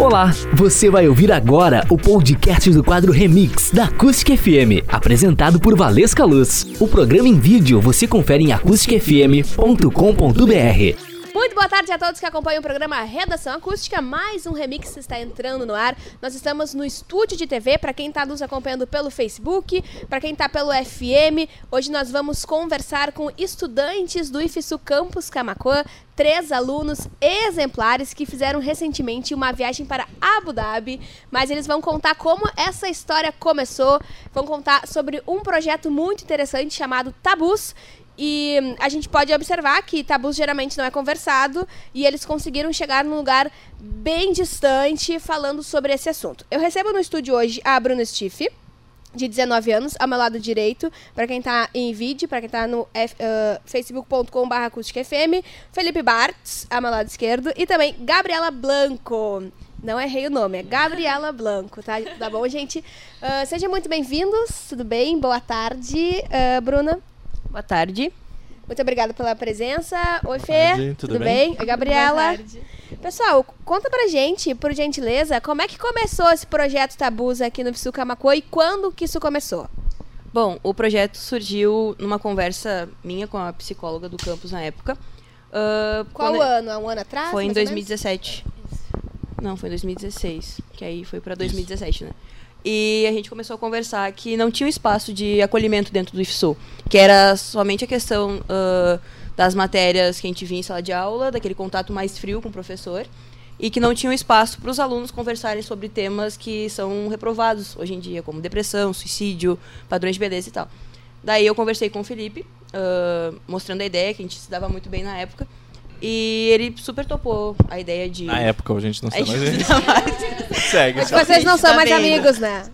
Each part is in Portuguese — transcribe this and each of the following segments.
Olá, você vai ouvir agora o podcast do quadro Remix da Acústica FM, apresentado por Valesca Luz. O programa em vídeo você confere em acusticafm.com.br. Muito boa tarde a todos que acompanham o programa Redação Acústica. Mais um remix está entrando no ar. Nós estamos no estúdio de TV, para quem está nos acompanhando pelo Facebook, para quem está pelo FM. Hoje nós vamos conversar com estudantes do IFSU Campus Camacoan, três alunos exemplares que fizeram recentemente uma viagem para Abu Dhabi, mas eles vão contar como essa história começou, vão contar sobre um projeto muito interessante chamado Tabus, e a gente pode observar que tabus geralmente não é conversado e eles conseguiram chegar num lugar bem distante falando sobre esse assunto. Eu recebo no estúdio hoje a Bruna Stiff, de 19 anos, ao meu lado direito, para quem está em vídeo, para quem está no uh, facebook.com.br acústicafm, Felipe Bartz, ao meu lado esquerdo, e também Gabriela Blanco. Não errei o nome, é Gabriela Blanco, tá? Tá bom, gente? Uh, sejam muito bem-vindos, tudo bem? Boa tarde, uh, Bruna. Boa tarde. Muito obrada pela presença. Oi, Fê. Tarde, tudo tudo bem? bem? Oi, Gabriela. Boa tarde. Pessoal, conta pra gente, por gentileza, como é que começou esse projeto Tabus aqui no Visu Camacuã e quando que isso começou? Bom, o projeto surgiu numa conversa minha com a psicóloga do campus na época. Ah, Qual quando- ano? Há um ano atrás? Foi em mais ou menos? 2017. Não, foi em 2016, que aí foi pra 2017, né? E a gente começou a conversar que não tinha um espaço de acolhimento dentro do IFSU, que era somente a questão ah, das matérias que a gente via em sala de aula, daquele contato mais frio com o professor, e que não tinha um espaço para os alunos conversarem sobre temas que são reprovados hoje em dia, como depressão, suicídio, padrões de beleza e tal. Daí eu conversei com o Felipe, ah, mostrando a ideia, que a gente se dava muito bem na época, e ele super topou a ideia de. Na época, a gente não sabe mais. não mais. Segue. Mas vocês não são Tá mais amigos, né?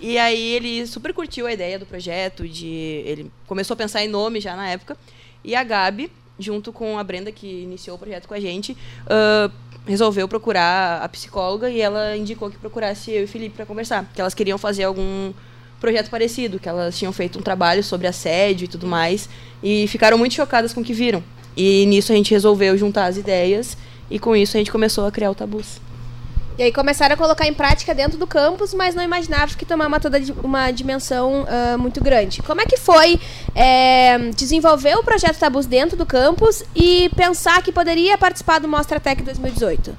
E aí ele super curtiu a ideia do projeto, de ele começou a pensar em nome já na época. E a Gabi, junto com a Brenda que iniciou o projeto com a gente, ah, resolveu procurar a psicóloga e ela indicou que procurasse eu e o Felipe para conversar, que elas queriam fazer algum projeto parecido, que elas tinham feito um trabalho sobre assédio e tudo mais, e ficaram muito chocadas com o que viram. E nisso a gente resolveu juntar as ideias e com isso a gente começou a criar o Tabus. E aí começaram a colocar em prática dentro do campus, mas não imaginavam que tomava toda uma dimensão ah, muito grande. Como é que foi é, desenvolver o projeto Tabus dentro do campus e pensar que poderia participar do Mostra Tech 2018?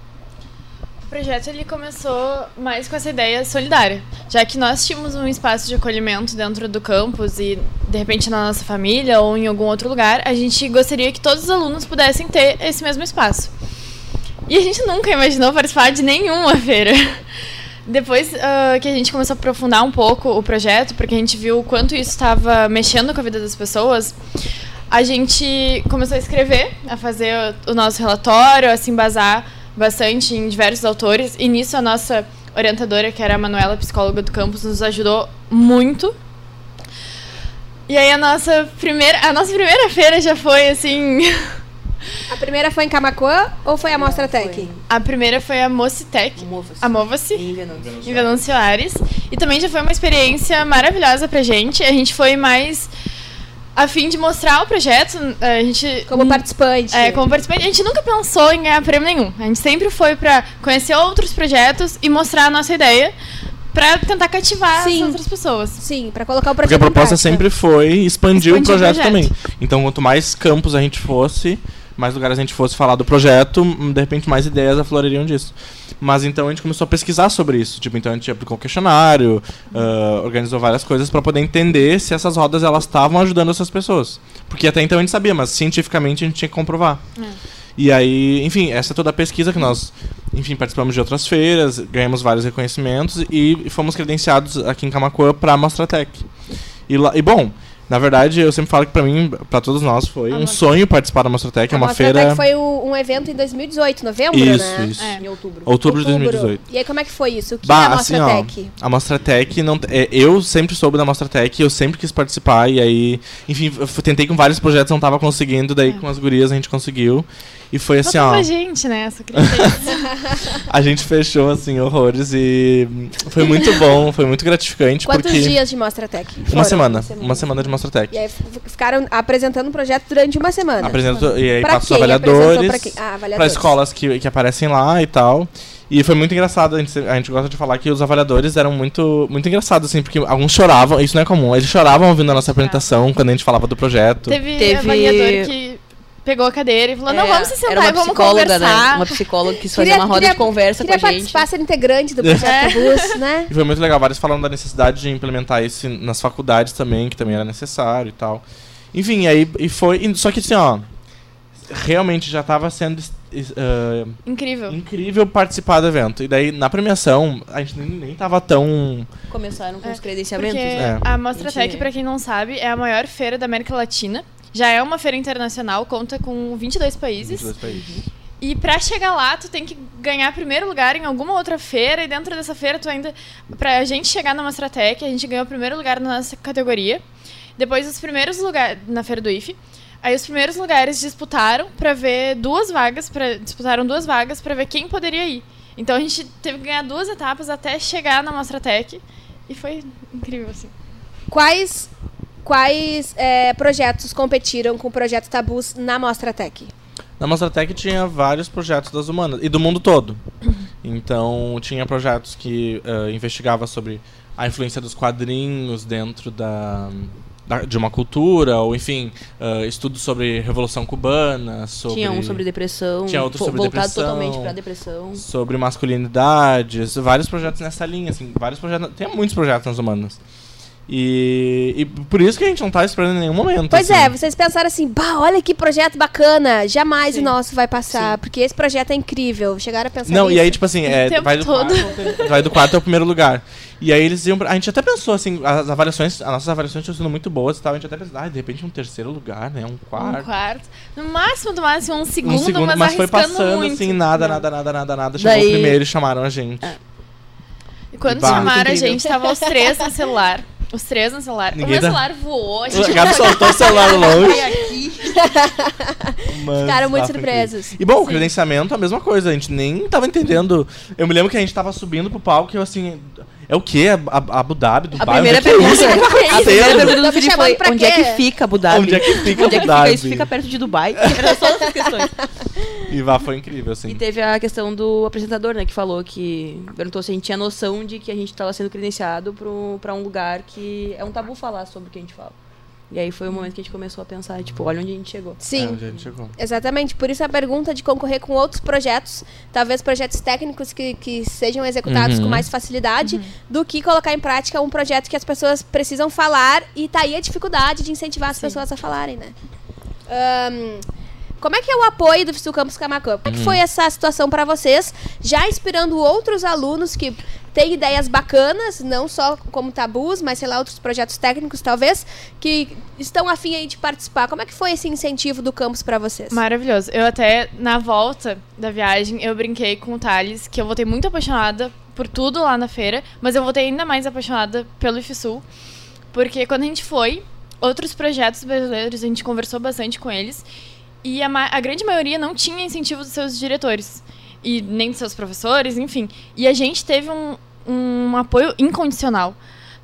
O projeto ele começou mais com essa ideia solidária, já que nós tínhamos um espaço de acolhimento dentro do campus e de repente na nossa família ou em algum outro lugar, a gente gostaria que todos os alunos pudessem ter esse mesmo espaço. E a gente nunca imaginou participar de nenhuma feira. Depois ah, que a gente começou a aprofundar um pouco o projeto, porque a gente viu o quanto isso estava mexendo com a vida das pessoas, a gente começou a escrever, a fazer o o nosso relatório, a se embasar bastante em diversos autores. E nisso a nossa orientadora, que era a Manuela, psicóloga do campus, nos ajudou muito. E aí a nossa primeira, a nossa primeira feira já foi assim. A primeira foi em Camacuã ou foi a Mostra Tech? A primeira foi a Mocitec, a Mova-se. Em Venâncio. Soares. E também já foi uma experiência maravilhosa pra gente. A gente foi mais a fim de mostrar o projeto. A gente Como participante. é, como participante, a gente nunca pensou em ganhar prêmio nenhum. A gente sempre foi pra conhecer outros projetos e mostrar a nossa ideia pra tentar cativar Sim. as outras pessoas. Sim, pra colocar o projeto Porque a proposta sempre foi expandir, o Expandir o projeto, projeto. também. Então, quanto mais campos a gente fosse, mais lugares a gente fosse falar do projeto, hum, de repente mais ideias aflorariam disso. Mas então a gente começou a pesquisar sobre isso. Tipo, então a gente aplicou um questionário, ah, organizou várias coisas para poder entender se essas rodas elas estavam ajudando essas pessoas. Porque até então a gente sabia, mas cientificamente a gente tinha que comprovar. E aí, enfim, essa é toda a pesquisa que nós, enfim, participamos de outras feiras, ganhamos vários reconhecimentos e fomos credenciados aqui em Camacuã para a Mostratec. E, lá, e bom, na verdade, eu sempre falo que para mim, para todos nós, foi A um sonho participar da Mostratec, é uma feira Tech foi o- um evento em 2018, novembro, Isso, né? isso. É. Em outubro. Outubro de 2018. E aí, como é que foi isso? O que Bah, é a assim, Mostra ó, Tech? a Mostratec não é, eu sempre soube da Mostratec, eu sempre quis participar e aí, enfim, eu tentei com vários projetos, não tava conseguindo, daí É. com as gurias a gente conseguiu. E foi assim, ó, pra gente, né? Isso. a gente fechou assim horrores e foi muito bom, foi muito gratificante Quantos porque dias de Mostra Tech? uma foram? semana, uma semana de Mostratec. E aí ficaram apresentando o projeto durante uma semana. Apresento e aí Pra passa os quem? avaliadores pra quem? Ah, escolas que, que aparecem lá e tal. E foi muito engraçado, a gente, a gente gosta de falar que os avaliadores eram muito, muito engraçados, assim, porque alguns choravam, isso não é comum, eles choravam ouvindo a nossa apresentação quando a gente falava do projeto. Teve, Teve- avaliador que pegou a cadeira e falou, não, É, vamos se sentar era uma e vamos psicóloga, conversar. Né? Uma psicóloga que quis fazer Queria- uma roda queria- de conversa com Queria a gente. participar, ser integrante do projeto Bus, né? E foi muito legal, vários falando da necessidade de implementar isso nas faculdades também, que também era necessário e tal. Enfim, aí e foi. e- Só que assim, ó. Realmente já tava sendo ah, Incrível. incrível participar do evento. E daí, na premiação, a gente nem, nem tava tão. Começaram com É, os credenciamentos. Né? É. a Mostra Gente- Tech, pra quem não sabe, é a maior feira da América Latina. Já é uma feira internacional, conta com 22 países. 22 países. E pra chegar lá, tu tem que ganhar primeiro lugar em alguma outra feira. E dentro dessa feira, tu ainda. Pra gente chegar na Mostratec, a gente ganhou o primeiro lugar na nossa categoria. Depois, os primeiros lugares. Na feira do IFE. Aí, os primeiros lugares disputaram pra ver duas vagas. Pra, disputaram duas vagas pra ver quem poderia ir. Então, a gente teve que ganhar duas etapas até chegar na Mostratec. E foi incrível, assim. Quais, quais é, projetos competiram com o projeto Tabus na Mostra Tech? Na Mostratec tinha vários projetos das humanas e do mundo todo. Então tinha projetos que eh, investigava sobre a influência dos quadrinhos dentro da, da- de uma cultura, ou enfim, eh, estudos sobre Revolução Cubana, sobre, Tinha um sobre depressão. Tinha outro sobre voltado depressão. totalmente pra depressão. sobre masculinidades, vários projetos nessa linha, assim, vários projetos, tem muitos projetos nas humanas. E, e por isso que a gente não tá esperando em nenhum momento. Pois assim. é, vocês pensaram assim, bah, olha que projeto bacana, jamais o nosso vai passar, porque esse projeto é incrível. Chegaram a pensar Não, nisso? e aí, tipo assim, é, vai, do quarto, vai do quarto ao primeiro lugar. E aí eles iam. pra- A gente até pensou, assim, as avaliações, as nossas avaliações tinham sido muito boas e tal. A gente até pensou, ah, de repente um terceiro lugar, né? Um quarto. Um quarto. No máximo, do máximo, um segundo, um segundo, mas, mas, foi arriscando passando muito. assim, nada, Não. nada, nada, nada, nada. Chegou Daí- o primeiro e chamaram a gente. E quando Bah, chamaram a gente, tava os três no celular. Os três no celular. Ninguém o meu dá- celular voou. A gente O Gabi soltou o celular longe. mas Ficaram muito surpresos. E bom, o credenciamento, a mesma coisa. A gente nem tava entendendo. Eu me lembro que a gente tava subindo pro palco e eu assim. É o quê? A, a- Abu Dhabi, A Dubai? primeira Onde é que é pergunta, isso? a primeira pergunta do Felipe foi: pra onde é que fica Abu Dhabi? Onde é que fica é Abu que Dhabi? isso? Fica perto de Dubai? Era só essas questões. E vá, foi incrível, assim. E teve a questão do apresentador, né, que falou que perguntou se a gente tinha noção de que a gente estava sendo credenciado pro- pra um lugar que é um tabu falar sobre o que a gente fala. E aí foi o momento que a gente começou a pensar, tipo, olha onde a gente chegou. É, Sim. onde a gente chegou. Exatamente, por isso a pergunta de concorrer com outros projetos, talvez projetos técnicos que, que sejam executados Uhum. com mais facilidade, do que colocar em prática um projeto que as pessoas precisam falar e tá aí a dificuldade de incentivar as pessoas a falarem, né? Ahn, como é que é o apoio do FISU Campus Camacuã? Como é que foi essa situação para vocês, já inspirando outros alunos que têm ideias bacanas, não só como tabus, mas sei lá, outros projetos técnicos talvez, que estão afim aí de participar. Como é que foi esse incentivo do campus para vocês? Maravilhoso. Eu até, na volta da viagem, eu brinquei com o Thales, que eu voltei muito apaixonada por tudo lá na feira, mas eu voltei ainda mais apaixonada pelo IFSUL, porque quando a gente foi, outros projetos brasileiros, a gente conversou bastante com eles, e a, a grande maioria não tinha incentivo dos seus diretores, e nem dos seus professores, enfim. E a gente teve um, um apoio incondicional,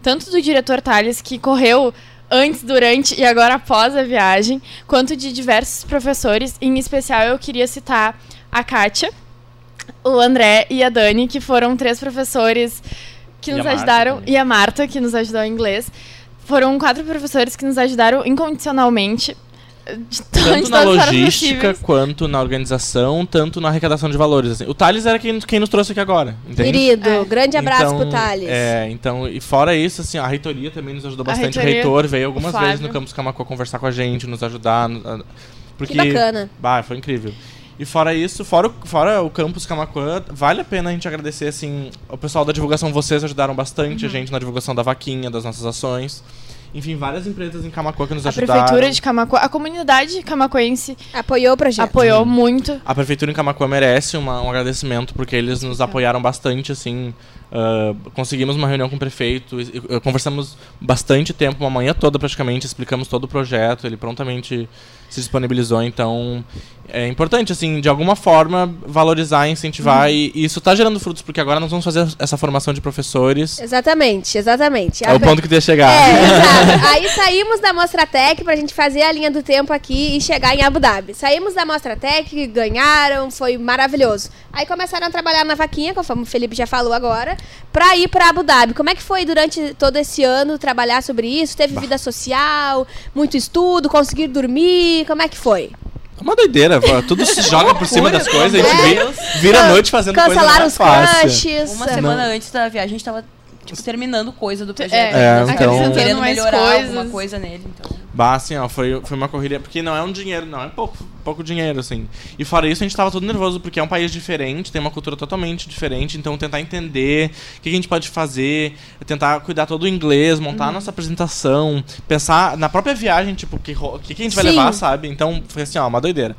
tanto do diretor Thales, que correu antes, durante e agora após a viagem, quanto de diversos professores. Em especial, eu queria citar a Kátia, o André e a Dani, que foram três professores que E nos Marta ajudaram, também. e a Marta, que nos ajudou em inglês. Foram quatro professores que nos ajudaram incondicionalmente. De, to- Tanto de na logística, quanto na organização, tanto na arrecadação de valores. assim. O Thales era quem, quem nos trouxe aqui agora, entende? Querido, É. grande abraço então, pro Thales. É, então, e fora isso, assim, a reitoria também nos ajudou A bastante. O reitoria, reitor veio algumas o vezes no Campus Camacuã conversar com a gente, nos ajudar. Porque, Que bacana. Bah, foi incrível. E fora isso, fora o, fora o Campus Camacuã, vale a pena a gente agradecer, assim, o pessoal da divulgação, vocês ajudaram bastante Uhum. a gente na divulgação da vaquinha, das nossas ações. Enfim, várias empresas em Camacuã que nos A ajudaram. prefeitura de Camacuã, a comunidade camacuense Apoiou o projeto. apoiou muito. A prefeitura em Camacuã merece uma- um agradecimento porque eles nos apoiaram bastante, assim. ah, conseguimos uma reunião com o prefeito, e- e- conversamos bastante tempo, uma manhã toda praticamente, explicamos todo o projeto, ele prontamente se disponibilizou, então é importante, assim, de alguma forma valorizar, incentivar, e, e isso está gerando frutos, porque agora nós vamos fazer essa formação de professores. Exatamente, exatamente. É o ponto que ia chegar. É, Aí saímos da Mostratec pra gente fazer a linha do tempo aqui e chegar em Abu Dhabi. Saímos da Mostratec, ganharam, foi maravilhoso. Aí começaram a trabalhar na vaquinha, conforme o Felipe já falou agora, pra ir pra Abu Dhabi. Como é que foi durante todo esse ano trabalhar sobre isso? Teve vida social, muito estudo, conseguir dormir? Como é que foi? É uma doideira, tudo se joga por cima das coisas, a gente É. vira, vira a noite fazendo coisa Cancelaram os crushes. Uma semana antes da viagem, a gente tava tipo, terminando coisa do projeto. É, É, então- Querendo melhorar coisas. alguma coisa nele, então... Bah, assim, ó, foi, foi uma corrida, porque não é um dinheiro, não é pouco, pouco dinheiro, assim. E fora isso, a gente tava todo nervoso, porque é um país diferente, tem uma cultura totalmente diferente, então tentar entender o que a gente pode fazer, tentar cuidar todo o inglês, montar a nossa apresentação, pensar na própria viagem, tipo, o que, que, que a gente vai Sim. levar, sabe? Então, foi assim, ó, uma doideira.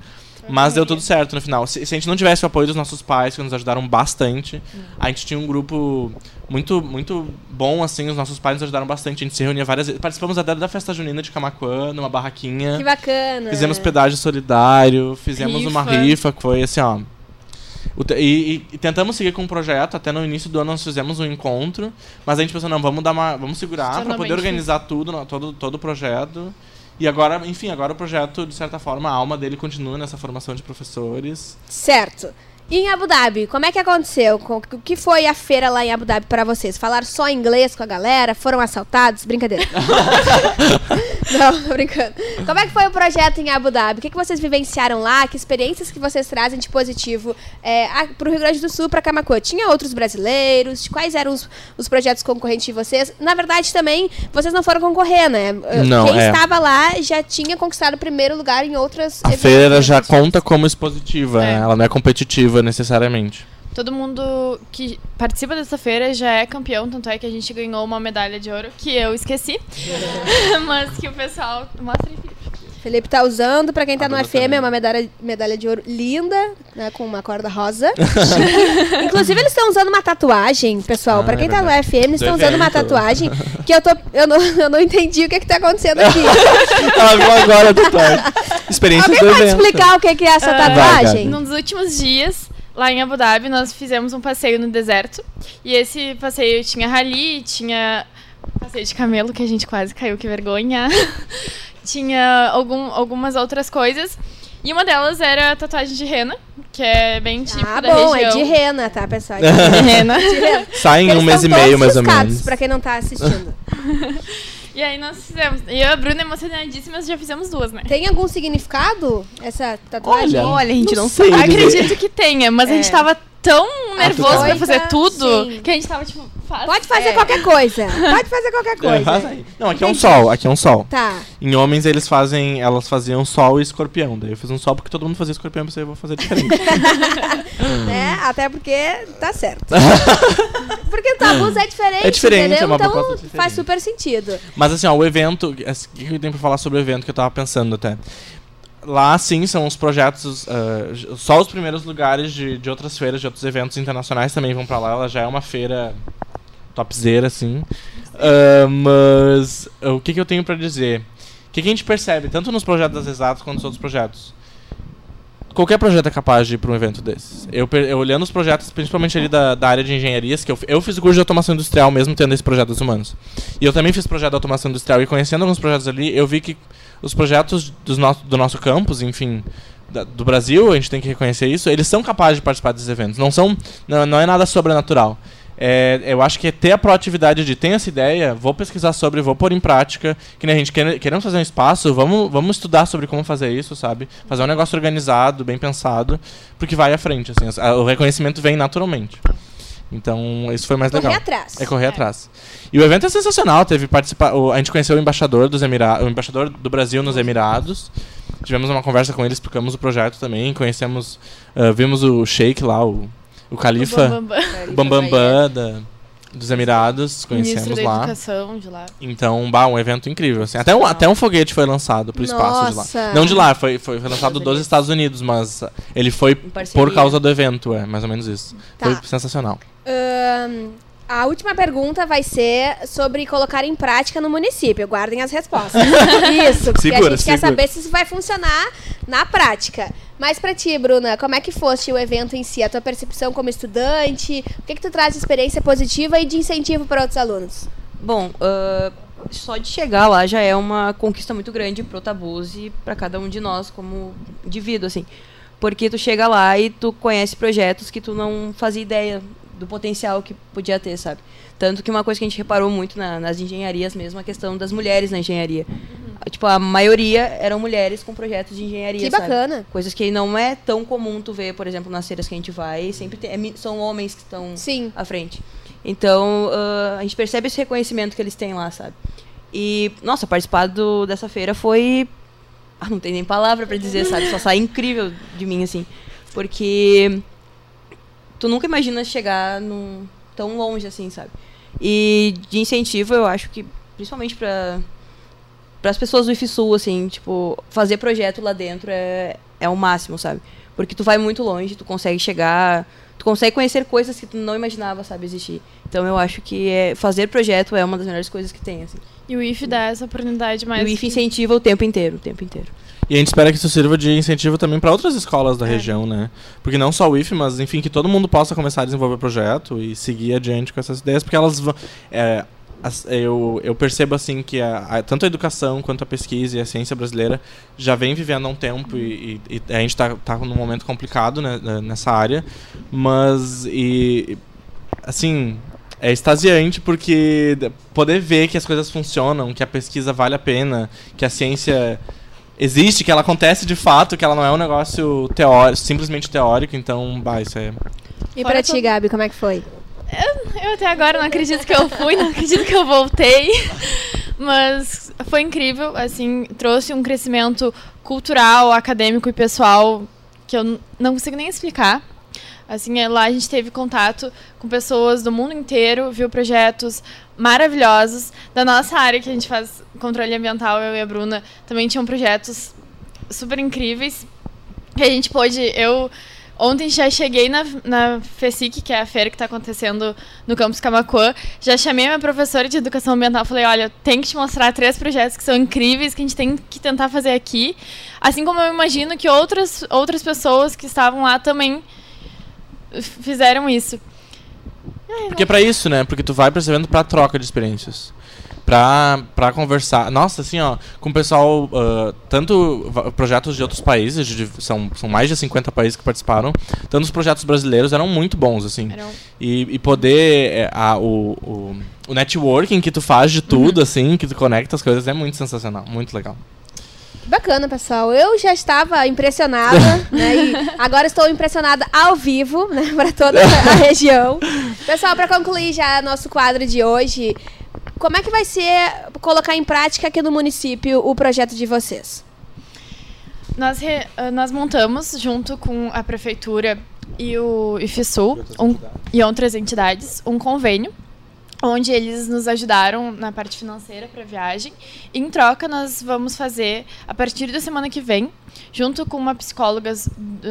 Mas deu tudo certo no final. Se, se a gente não tivesse o apoio dos nossos pais, que nos ajudaram bastante, a gente tinha um grupo muito muito bom, assim. Os nossos pais nos ajudaram bastante. A gente se reunia várias vezes. Participamos até da festa junina de Camacuã, numa barraquinha. Que bacana. Fizemos pedágio solidário, fizemos uma Rifa. rifa, que foi assim, ó. E, e- tentamos seguir com o projeto, até no início do ano nós fizemos um encontro, mas a gente pensou, não, vamos dar uma. Vamos segurar para poder organizar tudo, todo, todo o projeto. E agora, enfim, agora o projeto, de certa forma, a alma dele continua nessa formação de professores. Certo. E em Abu Dhabi, como é que aconteceu? Co- O que foi a feira lá em Abu Dhabi para vocês? Falaram só inglês com a galera? Foram assaltados? Brincadeira. Não, tô brincando. Como é que foi o projeto em Abu Dhabi? O que, que vocês vivenciaram lá? Que experiências que vocês trazem de positivo é, a- pro Rio Grande do Sul, pra Camacuã? Tinha outros brasileiros? Quais eram os, os projetos concorrentes de vocês? Na verdade, também, vocês não foram concorrer, né? Não, Quem é. estava lá já tinha conquistado o primeiro lugar em outras A feira já conta como expositiva, É. né? ela não é competitiva necessariamente. Todo mundo que participa dessa feira já é campeão, tanto é que a gente ganhou uma medalha de ouro, que eu esqueci. Mas que o pessoal. Mostra aí, Felipe. Felipe tá usando, pra quem tá A no FM, também. é uma medalha, medalha de ouro linda, né, com uma corda rosa. Inclusive, eles estão usando uma tatuagem, pessoal. Ah, pra quem é tá no. FM, eles estão usando uma tatuagem que eu, tô, eu, não, eu não entendi o que que tá acontecendo aqui. Ela viu agora, Tatuagem. Experiência Alguém do pode evento. explicar o que que é essa Ah, tatuagem? Num dos últimos dias, lá em Abu Dhabi, nós fizemos um passeio no deserto. E esse passeio tinha rally, tinha passeio de camelo, que a gente quase caiu, que vergonha. tinha algum, algumas outras coisas. E uma delas era a tatuagem de rena, que é bem típico Ah, da bom, região. é de rena, tá, pessoal? De rena. De rena. Sai em um mês e meio, mais ou menos. Pra quem não tá assistindo. E aí nós fizemos. E eu e a Bruna emocionadíssimas já fizemos duas, né? Tem algum significado essa tatuagem? Olha, Olha, a gente não, sei dizer. Acredito que tenha, mas a gente É. tava tão nervoso tá. pra fazer tudo sim. que a gente tava tipo, faz. Pode fazer É. qualquer coisa. Pode fazer qualquer É, coisa. Não, aqui é um sol, aqui é um sol. Tá. Em homens eles fazem, elas faziam sol e escorpião. Daí eu fiz um sol porque todo mundo fazia escorpião, pensei, eu vou fazer diferente. né? Até porque tá certo. porque o tabus é diferente, É diferente, entendeu? é uma então diferente. faz super sentido. Mas assim, ó, o evento, assim, o que eu tenho pra falar sobre o evento que eu tava pensando até? Lá, sim, são os projetos, j- só os primeiros lugares de, de outras feiras, de outros eventos internacionais também vão pra lá. Ela já é uma feira topzera, assim. Ah, mas ah, o que, que eu tenho pra dizer? O que, que a gente percebe, tanto nos projetos das exatas quanto nos outros projetos? Qualquer projeto é capaz de ir para um evento desses. Eu, eu olhando os projetos, principalmente ali da, da área de engenharias, que eu, eu fiz curso de automação industrial mesmo tendo esse projeto dos humanos. E eu também fiz projeto de automação industrial e conhecendo alguns projetos ali, eu vi que os projetos dos no, do nosso campus, enfim, da- do Brasil, a gente tem que reconhecer isso, eles são capazes de participar desses eventos. Não são, não, não é nada sobrenatural. É, eu acho que é ter a proatividade de ter essa ideia, vou pesquisar sobre, vou pôr em prática, que nem a gente quer, queremos fazer um espaço, vamos, vamos estudar sobre como fazer isso, sabe? Fazer um negócio organizado, bem pensado, porque vai à frente, assim, o reconhecimento vem naturalmente. Então, isso foi mais Correr legal. atrás. É correr atrás. E o evento é sensacional, teve participa o- a gente conheceu o embaixador dos Emirados, o embaixador do Brasil nos Emirados. Tivemos uma conversa com ele, explicamos o projeto também, conhecemos, ah, vimos o Sheik lá, o, o Califa, Bam, bam, bam. o Bambambam da, dos Emirados, conhecemos lá. Educação de lá. Então, bah, um evento incrível. Assim. Até, um, até um foguete foi lançado pro espaço de lá. Não de lá, foi, foi, foi lançado dos Estados Unidos, mas ele foi por causa do evento, é, mais ou menos isso. Tá. Foi sensacional. Ahn, a última pergunta vai ser sobre colocar em prática no município. Guardem as respostas. Isso, porque Segura, a gente quer segura. saber se isso vai funcionar na prática. Mas pra ti, Bruna, como é que fosse o evento em si? A tua percepção como estudante? O que, que tu traz de experiência positiva e de incentivo para outros alunos? Bom, ah, só de chegar lá já é uma conquista muito grande pro Tabus e para cada um de nós como indivíduo, assim. Porque tu chega lá e tu conhece projetos que tu não fazia ideia do potencial que podia ter, sabe? Tanto que uma coisa que a gente reparou muito na, nas engenharias mesmo, a questão das mulheres na engenharia. Tipo, a maioria eram mulheres com projetos de engenharia, Que sabe? bacana. Coisas que não é tão comum tu ver, por exemplo, nas feiras que a gente vai, sempre tem- é são homens que estão Sim. à frente. Então, ah, a gente percebe esse reconhecimento que eles têm lá, sabe? E, nossa, participar do, dessa feira foi. Ah, não tem nem palavra pra dizer, sabe? Só sai incrível de mim, assim. Porque tu nunca imagina chegar num, tão longe assim, sabe? E de incentivo, eu acho que, principalmente para para as pessoas do IFSU, assim, tipo, fazer projeto lá dentro é, é o máximo, sabe? Porque tu vai muito longe, tu consegue chegar, tu consegue conhecer coisas que tu não imaginava, sabe, existir. Então eu acho que é, fazer projeto é uma das melhores coisas que tem, assim. E o IF dá essa oportunidade mais. e o IF incentiva o tempo inteiro, o tempo inteiro. E a gente espera que isso sirva de incentivo também para outras escolas da região, né? Porque não só o IF, mas enfim, que todo mundo possa começar a desenvolver projeto e seguir adiante com essas ideias, porque elas vão. é, as- eu, eu percebo assim que a, a- tanto a educação quanto a pesquisa e a ciência brasileira já vem vivendo há um tempo e, e- e a gente está tá num momento complicado né, né, nessa área, mas e, assim é extasiante porque poder ver que as coisas funcionam, que a pesquisa vale a pena, que a ciência existe, que ela acontece de fato, que ela não é um negócio teórico, simplesmente teórico, então, bah, isso é E Fora pra ti, Gabi, como é que foi? Eu até agora não acredito que eu fui, não acredito que eu voltei. Mas foi incrível, assim, trouxe um crescimento cultural, acadêmico e pessoal que eu não consigo nem explicar. Assim, é, lá a gente teve contato com pessoas do mundo inteiro, viu projetos maravilhosos. Da nossa área, que a gente faz controle ambiental, eu e a Bruna, também tinham projetos super incríveis. Que a gente pôde, eu Ontem já cheguei na, na FESIC, que é a feira que está acontecendo no campus Camacuã. Já chamei a minha professora de educação ambiental. Falei: olha, tem que te mostrar três projetos que são incríveis, que a gente tem que tentar fazer aqui. Assim como eu imagino que outras, outras pessoas que estavam lá também fizeram isso. Porque é pra isso, né? Porque tu vai evento pra troca de experiências. Pra, pra conversar. Nossa, assim, ó, com o pessoal, ah, tanto projetos de outros países, de- são, são mais de 50 países que participaram, tanto os projetos brasileiros eram muito bons, assim. Eram- E, e poder. é, a, o, o, o networking que tu faz de tudo, assim, que tu conecta as coisas, é muito sensacional, muito legal. Bacana, pessoal. Eu já estava impressionada, né? E agora estou impressionada ao vivo, né? Para toda a região. Pessoal, para concluir já nosso quadro de hoje, como é que vai ser colocar em prática aqui no município o projeto de vocês? Nós, re- ah, nós montamos, junto com a prefeitura e o IFSU um, e outras entidades, um convênio onde eles nos ajudaram na parte financeira para a viagem. Em troca, nós vamos fazer, a partir da semana que vem, junto com uma psicóloga,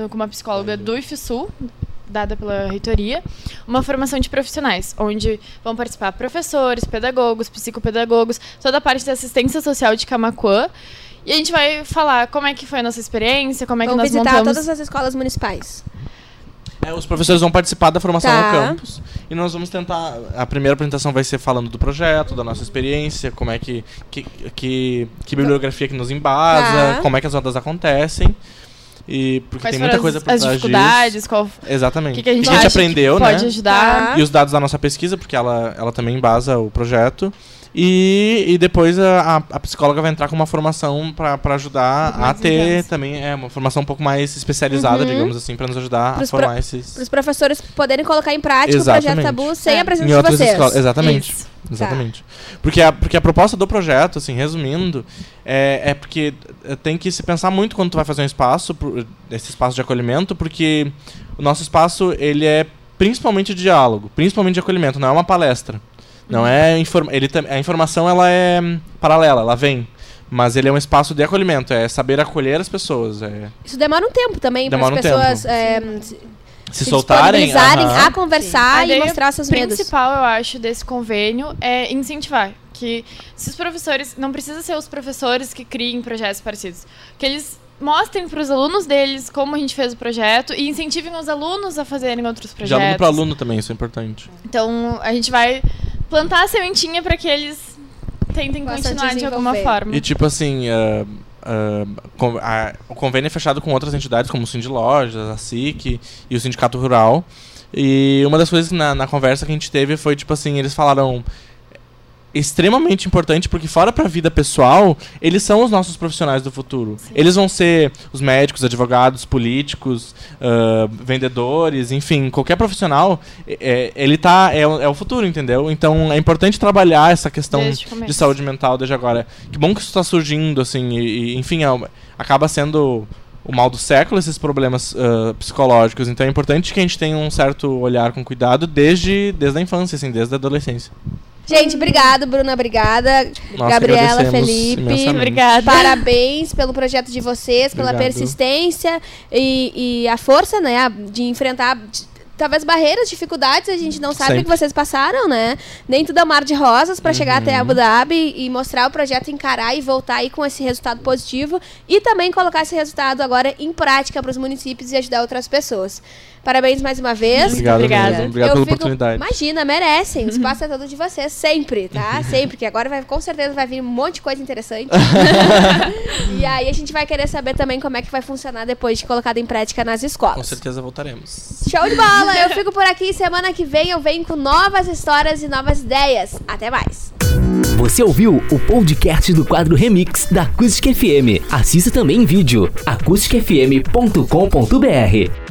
com uma psicóloga do IFSU, dada pela reitoria, uma formação de profissionais, onde vão participar professores, pedagogos, psicopedagogos, toda a parte da assistência social de Camacuã. E a gente vai falar como é que foi a nossa experiência, como é que Vamos nós visitar montamos... todas as escolas municipais. É, os professores vão participar da formação Tá. no campus e nós vamos tentar. A primeira apresentação vai ser falando do projeto, da nossa experiência, como é que. que, que, que bibliografia que nos embasa, Tá. como é que as rodas acontecem. E porque Quais tem muita as, coisa por as trás dificuldades, qual, disso. Exatamente. o que, que a gente, a gente aprendeu, que pode né? ajudar. Tá. E os dados da nossa pesquisa, porque ela, ela também embasa o projeto. E, e depois a, a, a psicóloga vai entrar com uma formação para ajudar a ter intensa. também é, uma formação um pouco mais especializada, Uhum. digamos assim, para nos ajudar Pros a formar esses. Para os professores poderem colocar em prática o projeto Exatamente. Tabu sem É. a presença Em de vocês. escolas. Exatamente. Isso. Exatamente. Porque, a, porque a proposta do projeto, assim, resumindo, é, é porque eh, tem que se pensar muito quando tu vai fazer um espaço, esse espaço de acolhimento, porque o nosso espaço, ele é principalmente de diálogo, principalmente de acolhimento, não é uma palestra. Não é informa ele a informação ela é paralela, ela vem. Mas ele é um espaço de acolhimento, é saber acolher as pessoas, é Isso demora um tempo também para as Demora um pessoas é, se, se, se soltarem. a conversar A e mostrar seus medos. principal, eu acho, desse convênio é incentivar. Que se os professores. Não precisa ser os professores que criem projetos parecidos. Que eles mostrem para os alunos deles como a gente fez o projeto e incentivem os alunos a fazerem outros De projetos. aluno para aluno também, isso é importante. Então a gente vai plantar a sementinha para que eles tentem Possam continuar de alguma forma. E tipo assim, com- a- o convênio é fechado com outras entidades, como o Cindy Lojas, a SIC e o Sindicato Rural. E uma das coisas na, na conversa que a gente teve foi, tipo assim, eles falaram extremamente importante porque fora pra vida pessoal, eles são os nossos profissionais do futuro. Eles vão ser os médicos, advogados, políticos, ah, vendedores, enfim, qualquer profissional, é- é- ele tá é, o- é o futuro, entendeu? Então é importante trabalhar essa questão de saúde mental desde agora. Que bom que isso está surgindo, assim, e, e, enfim, é acaba sendo o mal do século esses problemas ah, psicológicos. Então é importante que a gente tenha um certo olhar com cuidado desde, desde a infância, assim, desde a adolescência. Gente, obrigado, Bruna, obrigada. Nós Gabriela, Felipe. Obrigada. Parabéns pelo projeto de vocês, pela Obrigado. persistência e, e a força, né, de enfrentar talvez barreiras, dificuldades, a gente não sabe o que vocês passaram, né? Nem tudo é mar de rosas para chegar até Uhum. Abu Dhabi e mostrar o projeto, encarar e voltar aí com esse resultado positivo e também colocar esse resultado agora em prática para os municípios e ajudar outras pessoas. Parabéns mais uma vez. Obrigado, mesmo. Obrigado Eu pela fico- oportunidade. Imagina, merecem. O espaço é todo de vocês, sempre, tá? Sempre, que agora vai, com certeza vai vir um monte de coisa interessante. e aí a gente vai querer saber também como é que vai funcionar depois de colocado em prática nas Com escolas. certeza voltaremos. Show de bola! Eu fico por aqui. Semana que vem eu venho com novas histórias e novas ideias. Até mais! Você ouviu o podcast do quadro Remix da Acústica FM. Assista também em vídeo acusticfm.com.br.